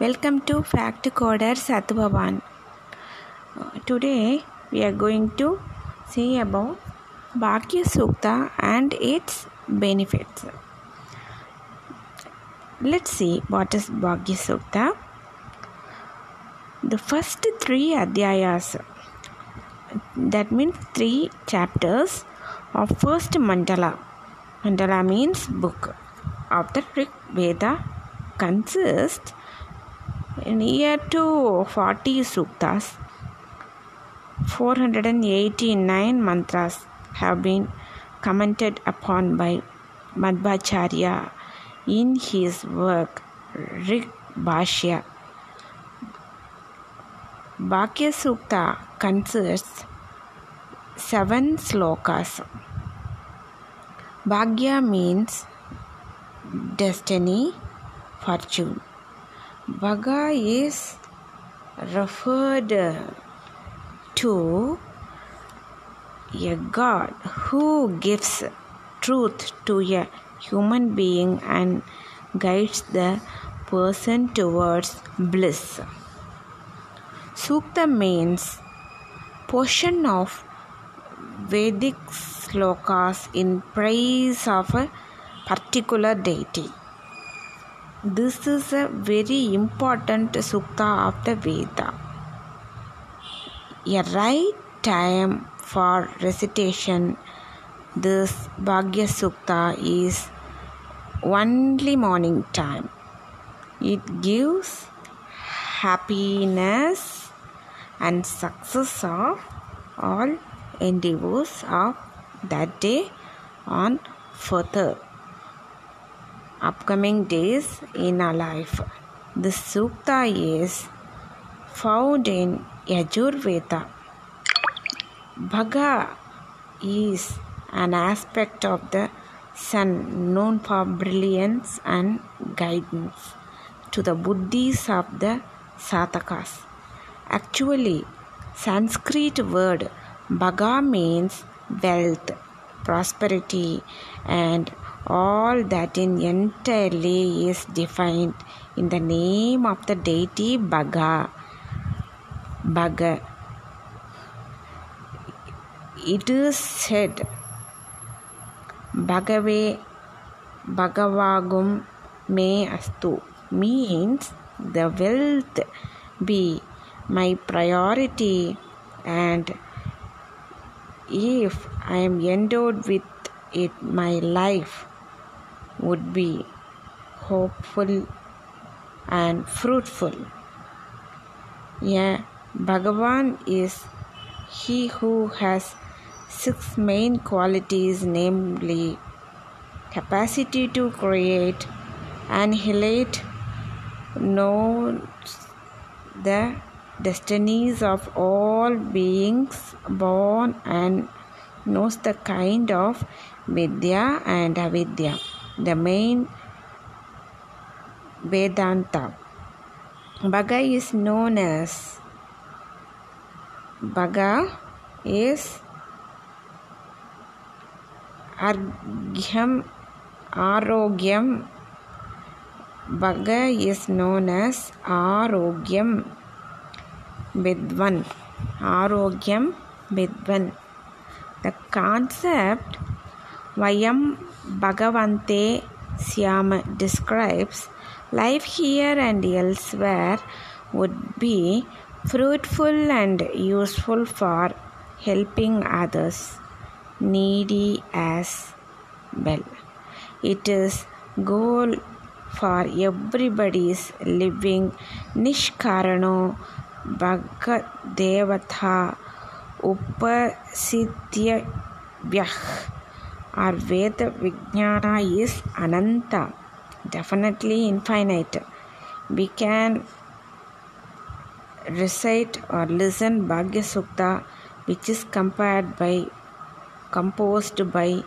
Welcome to Fact Coder Satvavan. Today we are going to see about Bhagya Sukta and its benefits. Let's see what is Bhagya Sukta. The first three adhyayas, that means three chapters of first mandala. Mandala means book of the Rig Veda consists near to 40 suktas. 489 mantras have been commented upon by Madhvacharya in his work Rig Bhashya. Bhagya Sukta consists seven slokas. Bhagya means destiny, fortune. Bhaga is referred to a God who gives truth to a human being and guides the person towards bliss. Sukta means portion of Vedic slokas in praise of a particular deity. This is a very important sukta of the Veda. A right time for recitation this Bhagya Sukta is only morning time. It gives happiness and success of all endeavors of that day on further upcoming days in our life. The Sukta is found in Yajurveda. Bhaga is an aspect of the sun known for brilliance and guidance to the buddhis of the sadhakas. Actually, Sanskrit word Bhaga means wealth, prosperity, and all that in entirely is defined in the name of the deity Bhaga. Bhaga. It is said Bhagave Bhagavagum me astu means the wealth be my priority and if I am endowed with it my life would be hopeful and fruitful. Yeah, Bhagavan is he who has six main qualities namely capacity to create, annihilate, know the destinies of all beings born and knows the kind of vidya and avidya the main vedanta bhaga is known as bhaga is argyam arogyam bhaga is known as arogyam Vidvan. Arogyam Vidvan. The concept Vayam Bhagavante Syama describes, life here and elsewhere would be fruitful and useful for helping others, needy as well. It is goal for everybody's living Nishkarano Bhagadevatha Upasitya vyakh our Veda Vijnana is Ananta, definitely infinite. We can recite or listen Bhagya Sukta, which is compared by composed by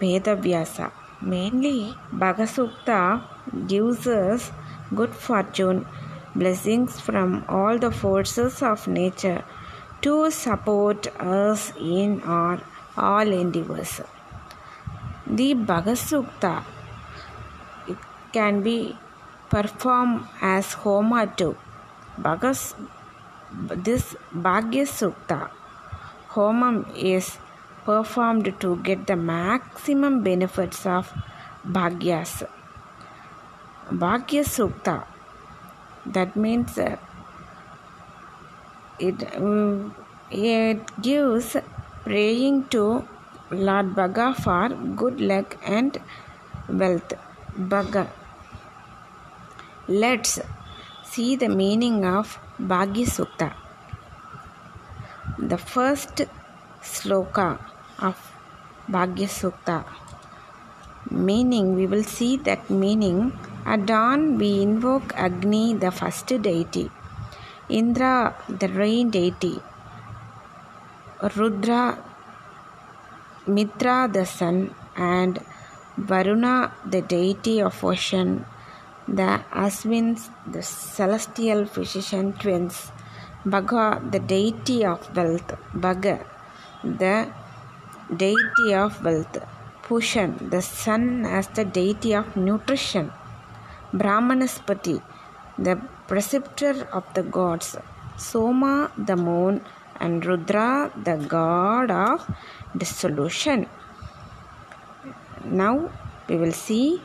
Veda Vyasa. Mainly, Bhagya Sukta gives us good fortune blessings from all the forces of nature to support us in our all endeavors. The Bhagasukta it can be performed as Homa too. Bhagas, this Bhagya Sukta Homam is performed to get the maximum benefits of Bhagyas. Bhagya Sukta that means uh, it, um, it gives praying to Lord Bhaga for good luck and wealth. Bhaga. Let's see the meaning of Bhagya Sukta. The first sloka of Bhagya Sukta meaning we will see that meaning at dawn we invoke Agni the first deity Indra the rain deity Rudra Mitra the sun and Varuna the deity of ocean the Aswins the celestial physician twins Bhaga the deity of wealth Bhaga the deity of wealth Pushan the sun as the deity of nutrition Brahmanaspati the preceptor of the gods Soma the moon and Rudra, the god of dissolution. Now we will see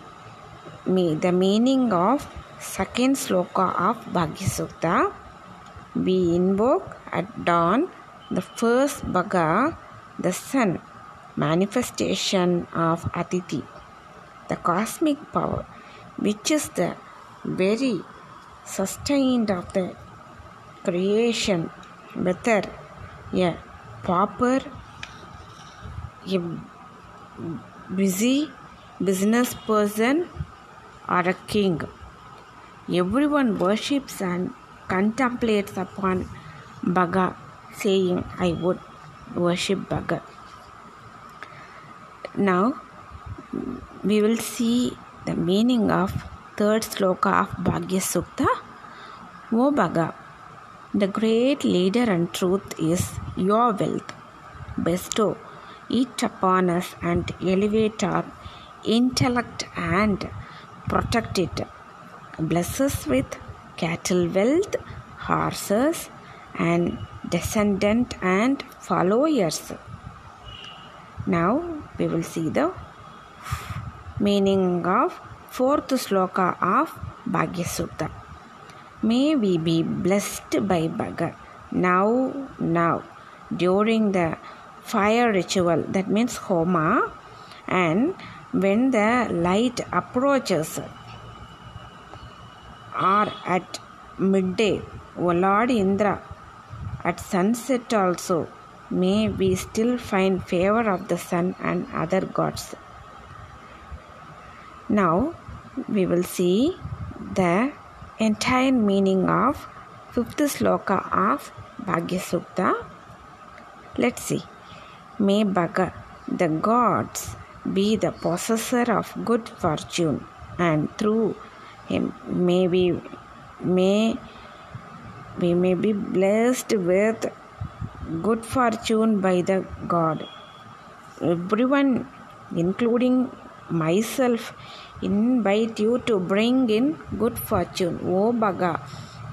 me the meaning of second sloka of Bhagyasukta. We invoke at dawn the first Bhaga, the sun, manifestation of Aditi, the cosmic power, which is the very sustained of the creation, whether a pauper, a busy business person, or a king. Everyone worships and contemplates upon Bhaga, saying, I would worship Bhaga. Now, we will see the meaning of third sloka of Bhagya Sukta. O Bhaga, the great leader and truth is your wealth. Bestow it upon us and elevate our intellect and protect it. Bless us with cattle wealth, horses, and descendant and followers. Now we will see the meaning of fourth sloka of Bhagya Sukta. May we be blessed by Bhaga now, now, during the fire ritual, that means Homa, and when the light approaches, or at midday, O Lord Indra, at sunset also, may we still find favor of the sun and other gods. Now we will see the entire meaning of fifth sloka of Bhagya Sukta. Let's see. May Bhaga, the gods, be the possessor of good fortune, and through him may we may we may be blessed with good fortune by the God. Everyone, including myself, invite you to bring in good fortune. O Bhaga,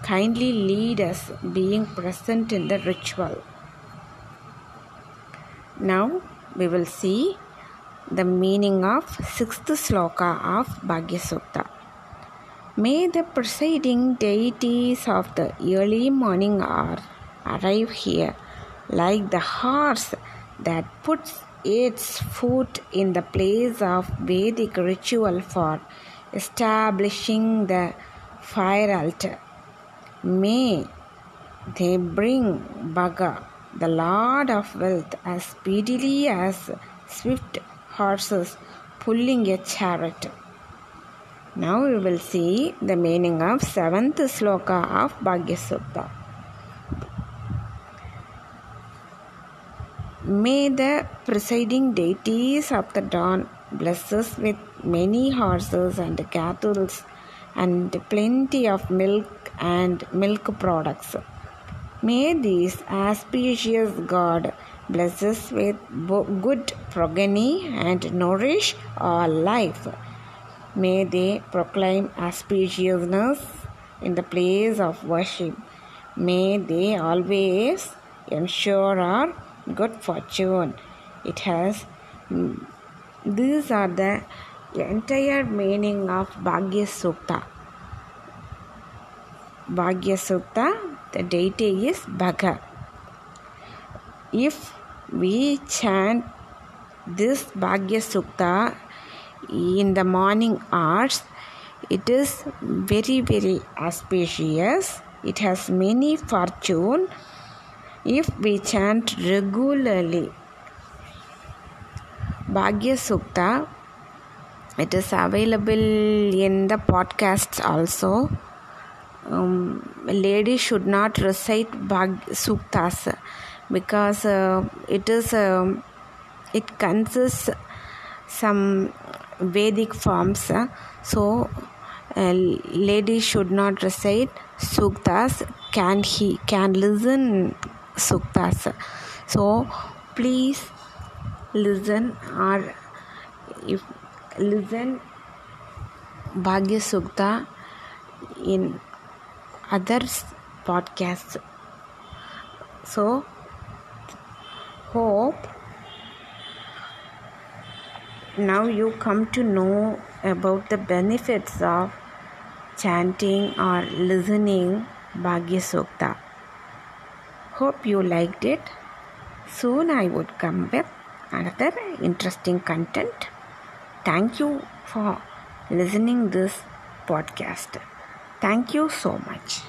kindly lead us being present in the ritual. Now we will see the meaning of sixth sloka of Bhagya Sukta. May the presiding deities of the early morning hour arrive here like the horse that puts its foot in the place of Vedic ritual for establishing the fire altar. May they bring Bhaga, the Lord of wealth, as speedily as swift horses pulling a chariot. Now we will see the meaning of seventh sloka of Bhagya Sukta. May the presiding deities of the dawn bless us with many horses and cattle and plenty of milk and milk products. May this auspicious God bless us with good progeny and nourish our life. May they proclaim auspiciousness in the place of worship. May they always ensure our good fortune. It has mm, these are the entire meaning of Bhagya Sukta. Bhagya Sukta, the deity is Bhaga. If we chant this Bhagya Sukta in the morning hours, it is very, very auspicious. It has many fortune if we chant regularly. Bhagya Sukta, it is available in the podcasts also. Um, ladies should not recite Bhag Suktas because uh, it is uh, it consists some Vedic forms. Uh, so ladies should not recite suktas. Can he can listen suktas? So please listen or if listen Bhagya Sukta in other podcasts. So hope now you come to know about the benefits of chanting or listening Bhagya Sukta. Hope you liked it. Soon I would come with another interesting content. Thank you for listening this podcast. Thank you so much.